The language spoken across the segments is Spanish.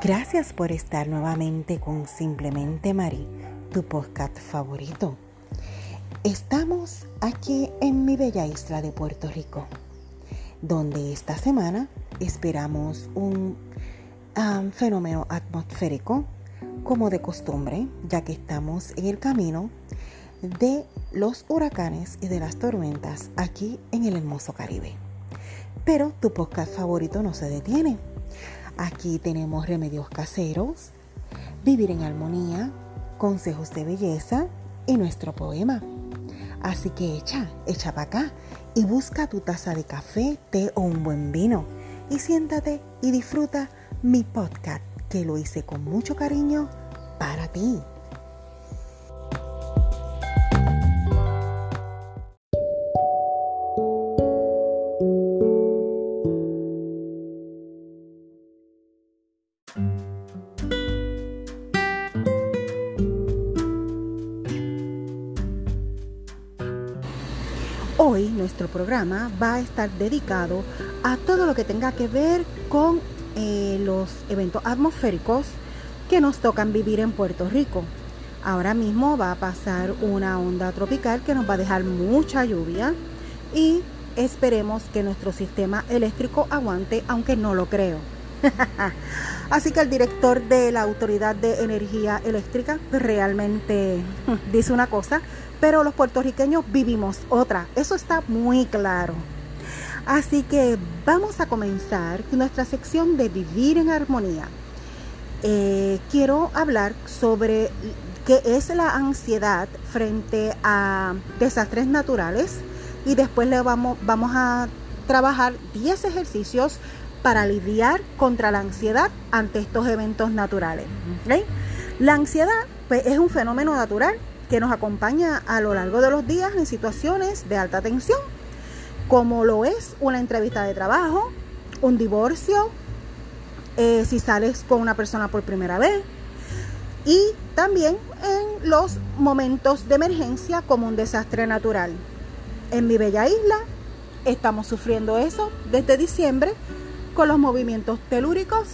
Gracias por estar nuevamente con Simplemente Mari, tu podcast favorito. Estamos aquí en mi bella isla de Puerto Rico, donde esta semana esperamos un um, fenómeno atmosférico como de costumbre, ya que estamos en el camino de los huracanes y de las tormentas aquí en el hermoso Caribe. Pero tu podcast favorito no se detiene Aquí tenemos remedios caseros, vivir en armonía, consejos de belleza y nuestro poema. Así que echa, echa para acá y busca tu taza de café, té o un buen vino y siéntate y disfruta mi podcast que lo hice con mucho cariño para ti. Programa va a estar dedicado a todo lo que tenga que ver con eh, los eventos atmosféricos que nos tocan vivir en Puerto Rico. Ahora mismo va a pasar una onda tropical que nos va a dejar mucha lluvia y esperemos que nuestro sistema eléctrico aguante, aunque no lo creo. Así que el director de la Autoridad de Energía Eléctrica realmente dice una cosa, pero los puertorriqueños vivimos otra. Eso está muy claro. Así que vamos a comenzar nuestra sección de vivir en armonía. Eh, quiero hablar sobre qué es la ansiedad frente a desastres naturales y después le vamos, vamos a trabajar 10 ejercicios para lidiar contra la ansiedad ante estos eventos naturales. La ansiedad pues, es un fenómeno natural que nos acompaña a lo largo de los días en situaciones de alta tensión, como lo es una entrevista de trabajo, un divorcio, eh, si sales con una persona por primera vez, y también en los momentos de emergencia como un desastre natural. En mi bella isla estamos sufriendo eso desde diciembre con los movimientos telúricos,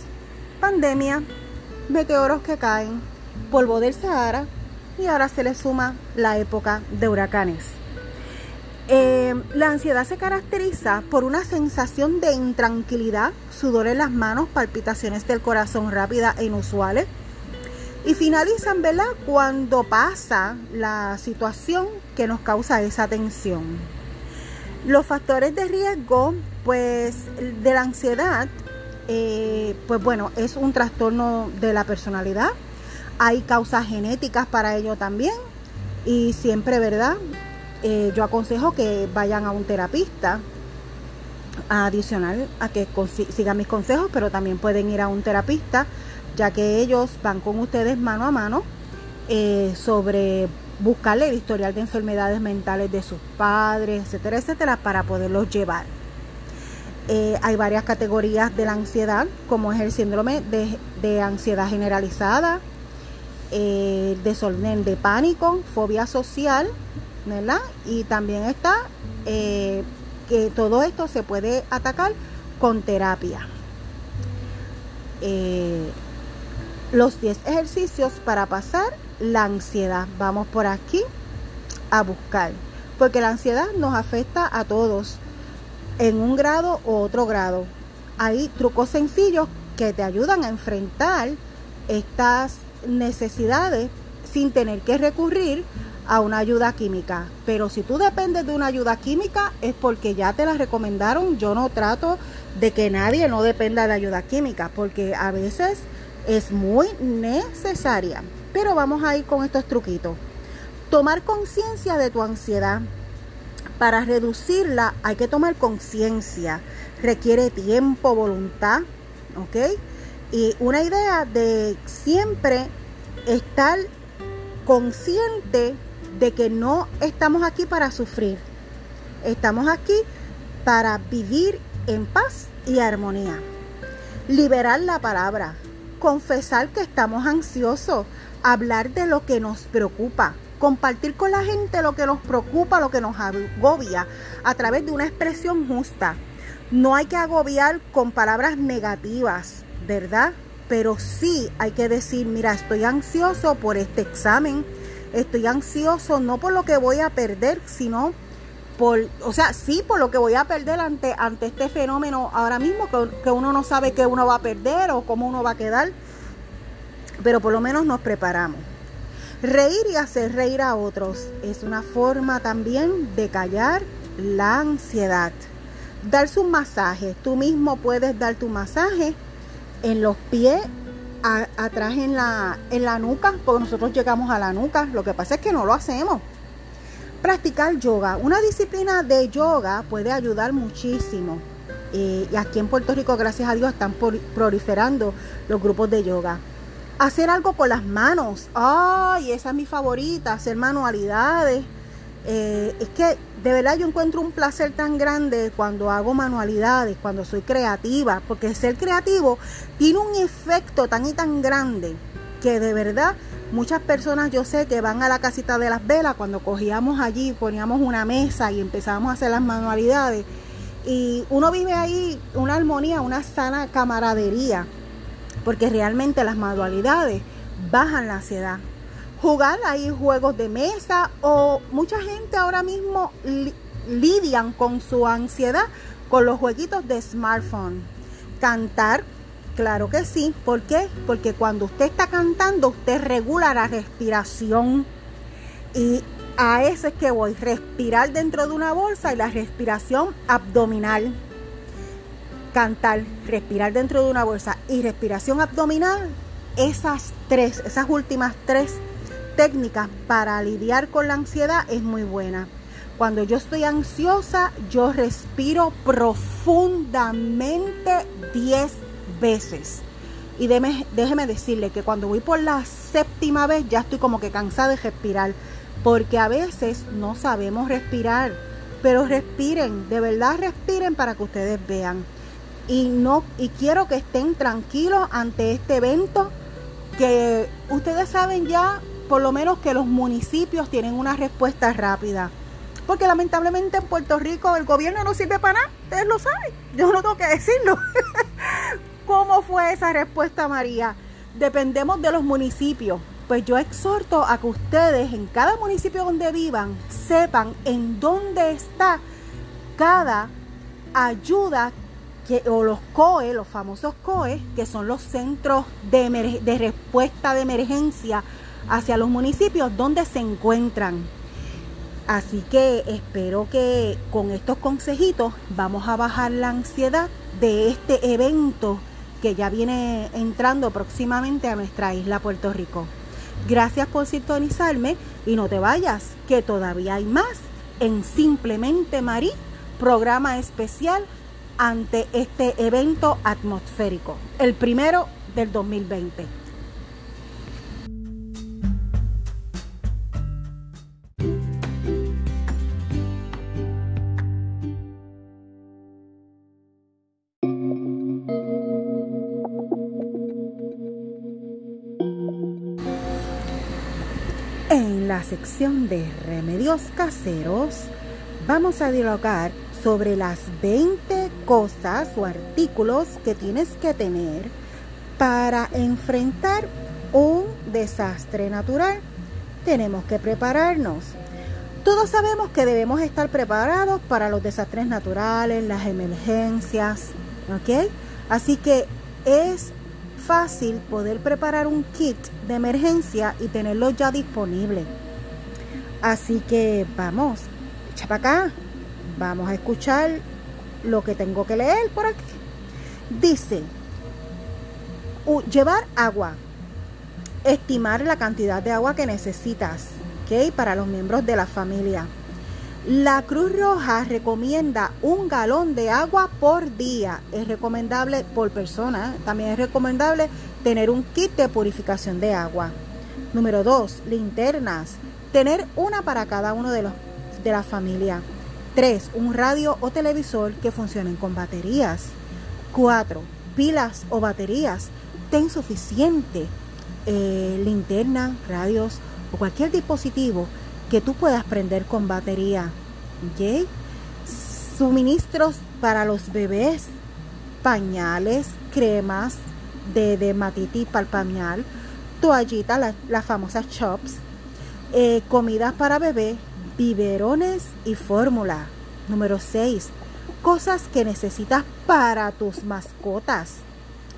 pandemia, meteoros que caen, polvo del Sahara y ahora se le suma la época de huracanes. Eh, la ansiedad se caracteriza por una sensación de intranquilidad, sudor en las manos, palpitaciones del corazón rápidas e inusuales. Y finalizan, ¿verdad? Cuando pasa la situación que nos causa esa tensión. Los factores de riesgo, pues, de la ansiedad, eh, pues bueno, es un trastorno de la personalidad, hay causas genéticas para ello también. Y siempre, ¿verdad? Eh, yo aconsejo que vayan a un terapista adicional a que sigan mis consejos, pero también pueden ir a un terapista, ya que ellos van con ustedes mano a mano eh, sobre buscarle el historial de enfermedades mentales de sus padres, etcétera, etcétera, para poderlos llevar. Eh, hay varias categorías de la ansiedad, como es el síndrome de, ansiedad generalizada, eh, desorden de pánico, fobia social, ¿verdad? Y también está eh, que todo esto se puede atacar con terapia. Eh, los 10 ejercicios para pasar la ansiedad. Vamos por aquí a buscar. Porque la ansiedad nos afecta a todos en un grado u otro grado. Hay trucos sencillos que te ayudan a enfrentar estas necesidades sin tener que recurrir a una ayuda química. Pero si tú dependes de una ayuda química es porque ya te la recomendaron. Yo no trato de que nadie no dependa de ayuda química porque a veces es muy necesaria. Pero vamos a ir con estos truquitos. Tomar conciencia de tu ansiedad. Para reducirla hay que tomar conciencia. Requiere tiempo, voluntad, ¿ok? Y una idea de siempre estar consciente de que no estamos aquí para sufrir. Estamos aquí para vivir en paz y armonía. Liberar la palabra, confesar que estamos ansiosos, hablar de lo que nos preocupa, compartir con la gente lo que nos preocupa, lo que nos agobia, a través de una expresión justa. No hay que agobiar con palabras negativas, ¿verdad? pero sí hay que decir, mira, estoy ansioso por este examen, estoy ansioso no por lo que voy a perder, sino por, o sea, sí por lo que voy a perder ante, ante este fenómeno ahora mismo, que, que uno no sabe qué uno va a perder o cómo uno va a quedar, pero por lo menos nos preparamos. Reír y hacer reír a otros es una forma también de callar la ansiedad. Darse un masaje, tú mismo puedes dar tu masaje en los pies, atrás en la, en la nuca, porque nosotros llegamos a la nuca, lo que pasa es que no lo hacemos. Practicar yoga, una disciplina de yoga puede ayudar muchísimo. Eh, y aquí en Puerto Rico, gracias a Dios, están proliferando los grupos de yoga. Hacer algo con las manos, ay, esa es mi favorita, hacer manualidades. Eh, es que de verdad yo encuentro un placer tan grande cuando hago manualidades, cuando soy creativa, porque ser creativo tiene un efecto tan y tan grande que de verdad muchas personas yo sé que van a la casita de las velas cuando cogíamos allí, poníamos una mesa y empezábamos a hacer las manualidades y uno vive ahí una armonía, una sana camaradería, porque realmente las manualidades bajan la ansiedad, jugar ahí juegos de mesa o mucha gente ahora mismo lidian con su ansiedad con los jueguitos de smartphone. Cantar, claro que sí. ¿Por qué? Porque cuando usted está cantando, usted regula la respiración. Y a eso es que voy. Respirar dentro de una bolsa y la respiración abdominal. Cantar, respirar dentro de una bolsa y respiración abdominal. Esas tres, esas últimas tres técnicas para lidiar con la ansiedad es muy buena. Cuando yo estoy ansiosa, yo respiro profundamente 10 veces. Y déjeme, decirle que cuando voy por la séptima vez ya estoy como que cansada de respirar. Porque a veces no sabemos respirar. Pero respiren, de verdad respiren para que ustedes vean. Y no, y quiero que estén tranquilos ante este evento. Que ustedes saben ya por lo menos que los municipios tienen una respuesta rápida. Porque lamentablemente en Puerto Rico el gobierno no sirve para nada, ustedes lo saben, yo no tengo que decirlo. ¿Cómo fue esa respuesta, María? Dependemos de los municipios. Pues yo exhorto a que ustedes en cada municipio donde vivan sepan en dónde está cada ayuda que, o los COE, los famosos COE, que son los centros de, de respuesta de emergencia hacia los municipios donde se encuentran. Así que espero que con estos consejitos vamos a bajar la ansiedad de este evento que ya viene entrando próximamente a nuestra isla Puerto Rico. Gracias por sintonizarme y no te vayas, que todavía hay más en Simplemente Marí, programa especial ante este evento atmosférico, el primero del 2020. sección de remedios caseros vamos a dialogar sobre las 20 cosas o artículos que tienes que tener para enfrentar un desastre natural. Tenemos que prepararnos. Todos sabemos que debemos estar preparados para los desastres naturales, las emergencias, ¿ok? Así que es fácil poder preparar un kit de emergencia y tenerlo ya disponible. Así que vamos, echa para acá, vamos a escuchar lo que tengo que leer por aquí. Dice, llevar agua, estimar la cantidad de agua que necesitas, ¿ok? Para los miembros de la familia. La Cruz Roja recomienda un galón de agua por día. Es recomendable por persona. También es recomendable tener un kit de purificación de agua. Número dos, linternas. Tener una para cada uno de, los, de la familia. 3. Un radio o televisor que funcionen con baterías. 4. Pilas o baterías. Ten suficiente eh, linterna, radios o cualquier dispositivo que tú puedas prender con batería. ¿Okay? Suministros para los bebés, pañales, cremas, de dermatitis palpameal, toallitas, las la famosas chops, eh, comidas para bebé, biberones y fórmula. Número 6. Cosas que necesitas para tus mascotas.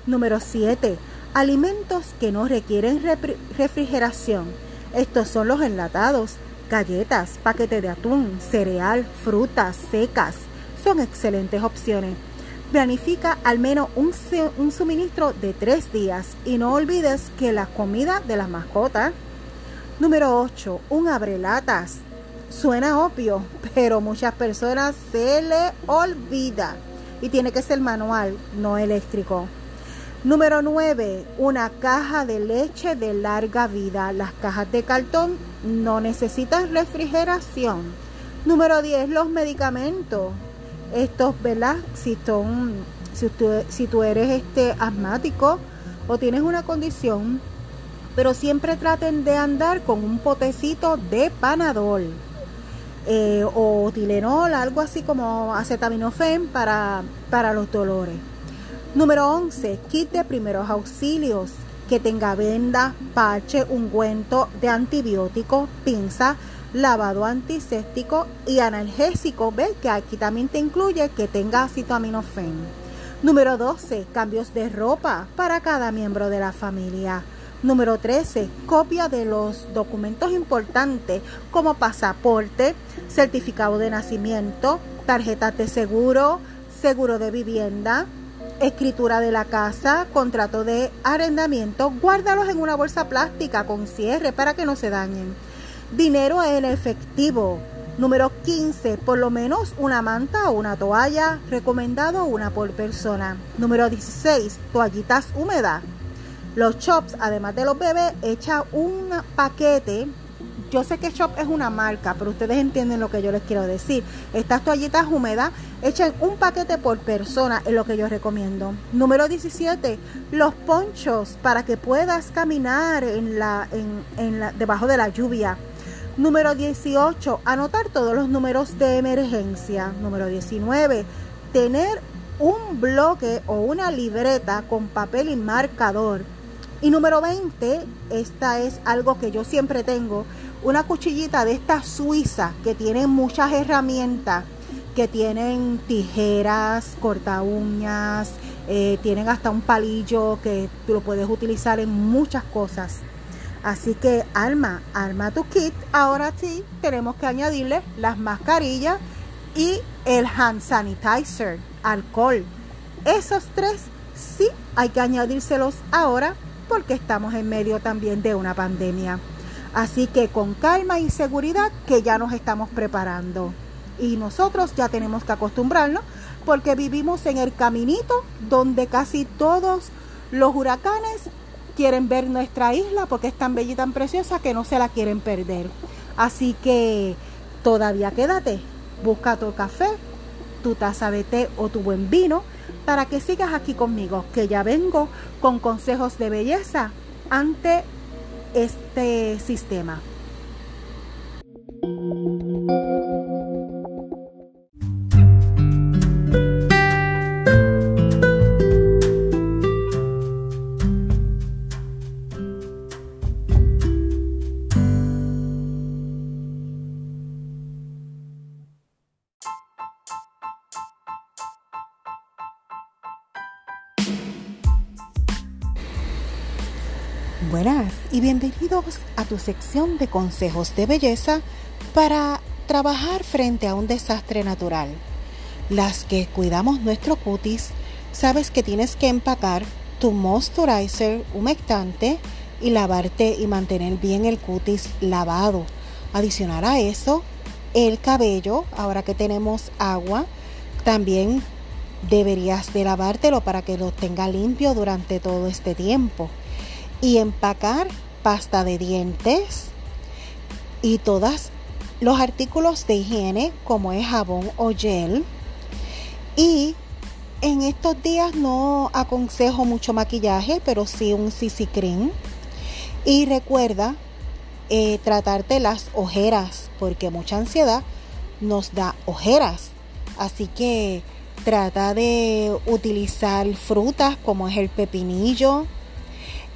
Número 7. Alimentos que no requieren refrigeración. Estos son los enlatados, galletas, paquete de atún, cereal, frutas secas. Son excelentes opciones. Planifica al menos un, suministro de tres días y no olvides que la comida de las mascotas. Número 8. Un abrelatas. Suena obvio, pero muchas personas se le olvida y tiene que ser manual, no eléctrico. Número 9. Una caja de leche de larga vida. Las cajas de cartón no necesitan refrigeración. Número 10. Los medicamentos. Estos, ¿verdad? Si, son, si, tú, si tú eres este, asmático o tienes una condición, pero siempre traten de andar con un potecito de panadol eh, o Tilenol, algo así como acetaminofén para, para los dolores. Número 11, kit de primeros auxilios que tenga venda, parche, ungüento de antibiótico, pinza, lavado antiséptico y analgésico. Ve que aquí también te incluye que tenga acetaminofén. Número 12, cambios de ropa para cada miembro de la familia. Número 13. Copia de los documentos importantes como pasaporte, certificado de nacimiento, tarjetas de seguro, seguro de vivienda, escritura de la casa, contrato de arrendamiento. Guárdalos en una bolsa plástica con cierre para que no se dañen. Dinero en efectivo. Número 15. Por lo menos una manta o una toalla. Recomendado una por persona. Número 16. Toallitas húmedas. Los Chops, además de los bebés, echa un paquete. Yo sé que Chop es una marca, pero ustedes entienden lo que yo les quiero decir. Estas toallitas húmedas echen un paquete por persona, es lo que yo recomiendo. Número 17, los ponchos para que puedas caminar en la, en, la, debajo de la lluvia. Número 18, anotar todos los números de emergencia. Número 19, tener un bloque o una libreta con papel y marcador y número 20, esta es algo que yo siempre tengo, una cuchillita de esta suiza que tienen muchas herramientas, que tienen tijeras, corta uñas, eh, tienen hasta un palillo que tú lo puedes utilizar en muchas cosas. Así que alma, alma tu kit. Ahora sí, tenemos que añadirle las mascarillas y el hand sanitizer, alcohol. Esos tres sí hay que añadírselos ahora porque estamos en medio también de una pandemia. Así que con calma y seguridad que ya nos estamos preparando. Y nosotros ya tenemos que acostumbrarnos porque vivimos en el caminito donde casi todos los huracanes quieren ver nuestra isla porque es tan bella y tan preciosa que no se la quieren perder. Así que todavía quédate, busca tu café, tu taza de té o tu buen vino para que sigas aquí conmigo, que ya vengo con consejos de belleza ante este sistema. Buenas y bienvenidos a tu sección de consejos de belleza para trabajar frente a un desastre natural. Las que cuidamos nuestro cutis, sabes que tienes que empacar tu moisturizer humectante y lavarte y mantener bien el cutis lavado. Adicionar a eso, el cabello, ahora que tenemos agua, también deberías de lavártelo para que lo tenga limpio durante todo este tiempo y empacar pasta de dientes y todos los artículos de higiene como es jabón o gel. Y en estos días no aconsejo mucho maquillaje, pero sí un CC cream. Y recuerda eh, tratarte las ojeras, porque mucha ansiedad nos da ojeras. Así que trata de utilizar frutas como es el pepinillo,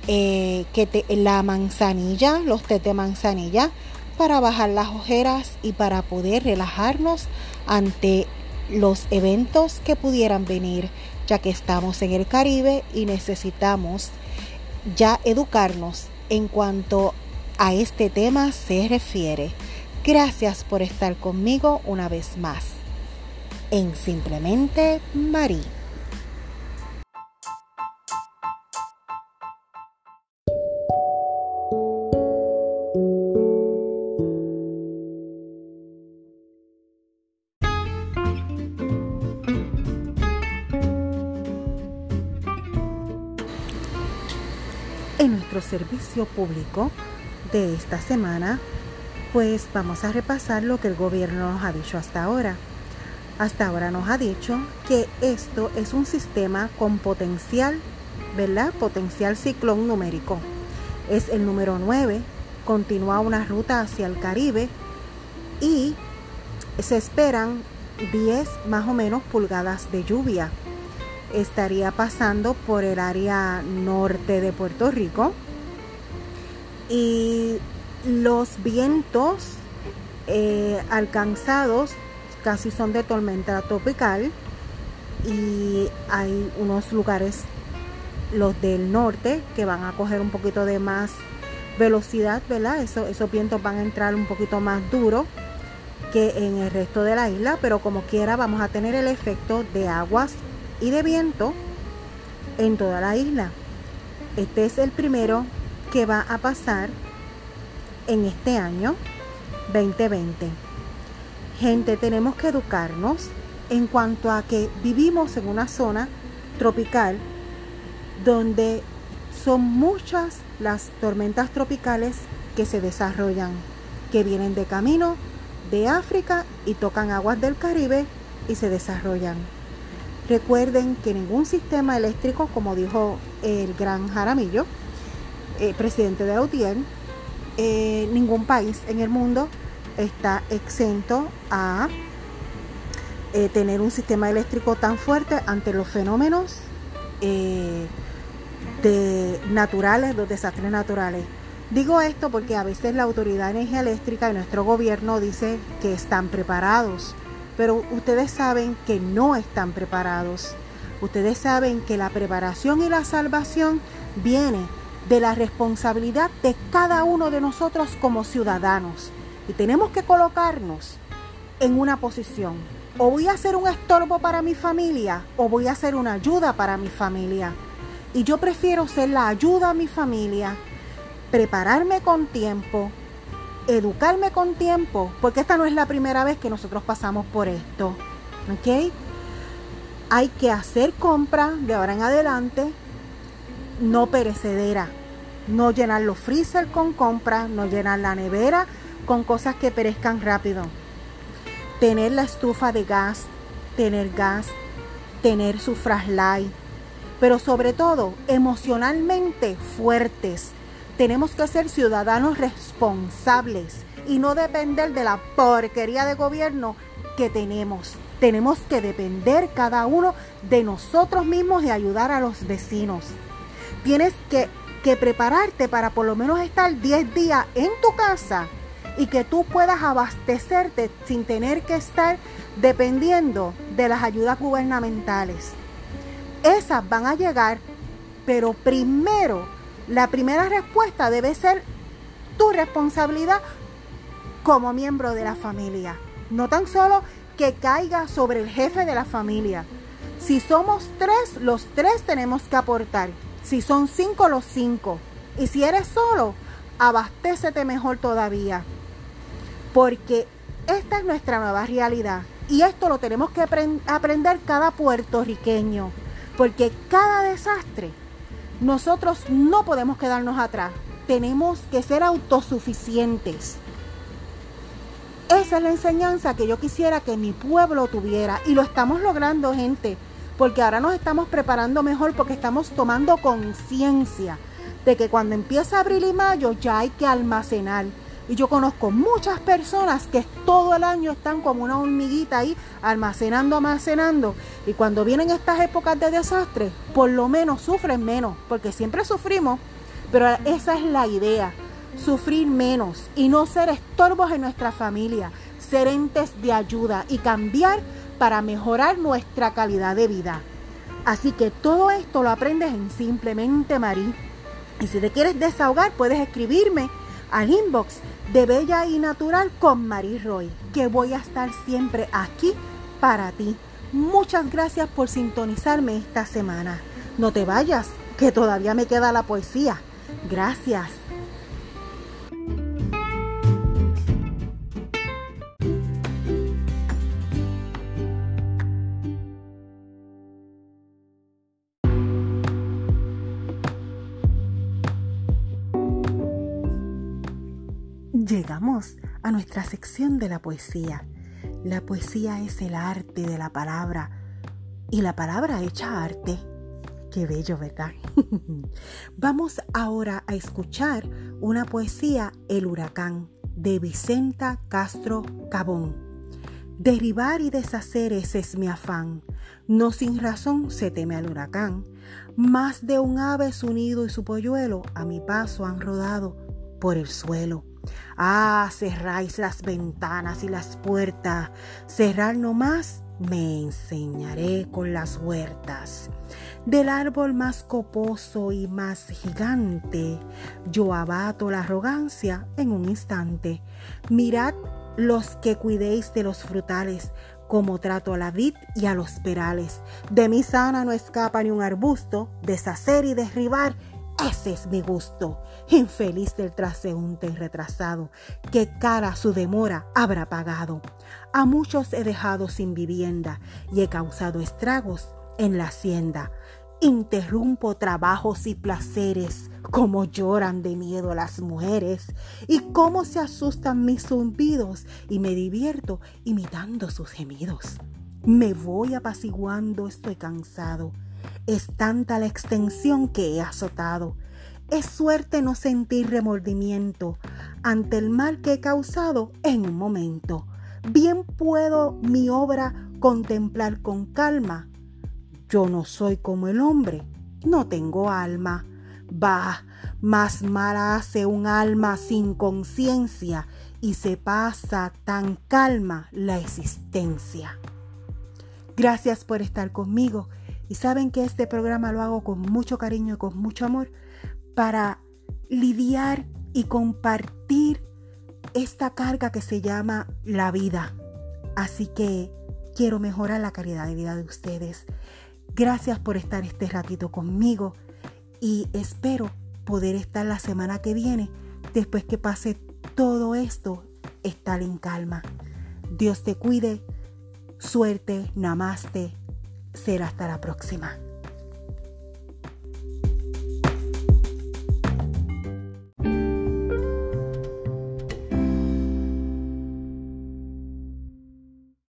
eh, que la manzanilla, los té de manzanilla, para bajar las ojeras y para poder relajarnos ante los eventos que pudieran venir, ya que estamos en el Caribe y necesitamos ya educarnos en cuanto a este tema se refiere. Gracias por estar conmigo una vez más en Simplemente Marí. Público de esta semana, pues vamos a repasar lo que el gobierno nos ha dicho hasta ahora. Hasta ahora nos ha dicho que esto es un sistema con potencial, ¿verdad? Potencial ciclón numérico. Es el número 9, continúa una ruta hacia el Caribe y se esperan 10 más o menos pulgadas de lluvia estaría pasando por el área norte de Puerto Rico y los vientos eh, alcanzados casi son de tormenta tropical y hay unos lugares los del norte que van a coger un poquito de más velocidad, ¿verdad? Eso, esos vientos van a entrar un poquito más duro que en el resto de la isla, pero como quiera vamos a tener el efecto de aguas y de viento en toda la isla. Este es el primero que va a pasar en este año 2020. Gente, tenemos que educarnos en cuanto a que vivimos en una zona tropical donde son muchas las tormentas tropicales que se desarrollan, que vienen de camino de África y tocan aguas del Caribe y se desarrollan. Recuerden que ningún sistema eléctrico, como dijo el gran Jaramillo, eh, presidente de la eh, ningún país en el mundo está exento a eh, tener un sistema eléctrico tan fuerte ante los fenómenos de naturales, los desastres naturales. Digo esto porque a veces la Autoridad de Energía Eléctrica y nuestro gobierno dice que están preparados pero ustedes saben que no están preparados. Ustedes saben que la preparación y la salvación viene de la responsabilidad de cada uno de nosotros como ciudadanos. Y tenemos que colocarnos en una posición. O voy a ser un estorbo para mi familia o voy a ser una ayuda para mi familia. Y yo prefiero ser la ayuda a mi familia, prepararme con tiempo, educarme con tiempo, porque esta no es la primera vez que nosotros pasamos por esto. ¿Ok? Hay que hacer compra de ahora en adelante, no perecedera. No llenar los freezer con compra, no llenar la nevera con cosas que perezcan rápido. Tener la estufa de gas, tener gas, tener su flashlight, pero sobre todo emocionalmente fuertes tenemos que ser ciudadanos responsables y no depender de la porquería de gobierno que tenemos. Tenemos que depender cada uno de nosotros mismos y ayudar a los vecinos. Tienes que, prepararte para por lo menos estar 10 días en tu casa y que tú puedas abastecerte sin tener que estar dependiendo de las ayudas gubernamentales. Esas van a llegar, pero primero la primera respuesta debe ser tu responsabilidad como miembro de la familia. No tan solo que caiga sobre el jefe de la familia. Si somos tres, los tres tenemos que aportar. Si son cinco, los cinco. Y si eres solo, abastécete mejor todavía. Porque esta es nuestra nueva realidad. Y esto lo tenemos que aprender cada puertorriqueño. Porque cada desastre nosotros no podemos quedarnos atrás. Tenemos que ser autosuficientes. Esa es la enseñanza que yo quisiera que mi pueblo tuviera. Y lo estamos logrando, gente. Porque ahora nos estamos preparando mejor porque estamos tomando conciencia de que cuando empieza abril y mayo ya hay que almacenar. Y yo conozco muchas personas que todo el año están como una hormiguita ahí, almacenando, almacenando. Y cuando vienen estas épocas de desastre, por lo menos sufren menos, porque siempre sufrimos, pero esa es la idea, sufrir menos y no ser estorbos en nuestra familia, ser entes de ayuda y cambiar para mejorar nuestra calidad de vida. Así que todo esto lo aprendes en Simplemente Marí. Y si te quieres desahogar, puedes escribirme al inbox de Bella y Natural con Marie Roy, que voy a estar siempre aquí para ti. Muchas gracias por sintonizarme esta semana. No te vayas, que todavía me queda la poesía. Gracias. Nuestra sección de la poesía. La poesía es el arte de la palabra y la palabra hecha arte. Qué bello, ¿verdad? Vamos ahora a escuchar una poesía El huracán de Vicenta Castro Cabón. Derribar y deshacer ese es mi afán. No sin razón se teme al huracán. Más de un ave su nido y su polluelo a mi paso han rodado por el suelo. Ah, cerráis las ventanas y las puertas, cerrar no más, me enseñaré con las huertas. Del árbol más coposo y más gigante, yo abato la arrogancia en un instante. Mirad los que cuidéis de los frutales, como trato a la vid y a los perales. De mi sana no escapa ni un arbusto, deshacer y derribar ese es mi gusto. Infeliz del transeúnte retrasado, que cara su demora habrá pagado. A muchos he dejado sin vivienda y he causado estragos en la hacienda. Interrumpo trabajos y placeres, como lloran de miedo las mujeres y cómo se asustan mis zumbidos y me divierto imitando sus gemidos. Me voy apaciguando, estoy cansado es tanta la extensión que he azotado. Es suerte no sentir remordimiento ante el mal que he causado en un momento. Bien puedo mi obra contemplar con calma. Yo no soy como el hombre, no tengo alma. Bah, más mala hace un alma sin conciencia y se pasa tan calma la existencia. Gracias por estar conmigo y saben que este programa lo hago con mucho cariño y con mucho amor para lidiar y compartir esta carga que se llama la vida. Así que quiero mejorar la calidad de vida de ustedes. Gracias por estar este ratito conmigo y espero poder estar la semana que viene, después que pase todo esto, estar en calma. Dios te cuide. Suerte, namaste, será hasta la próxima.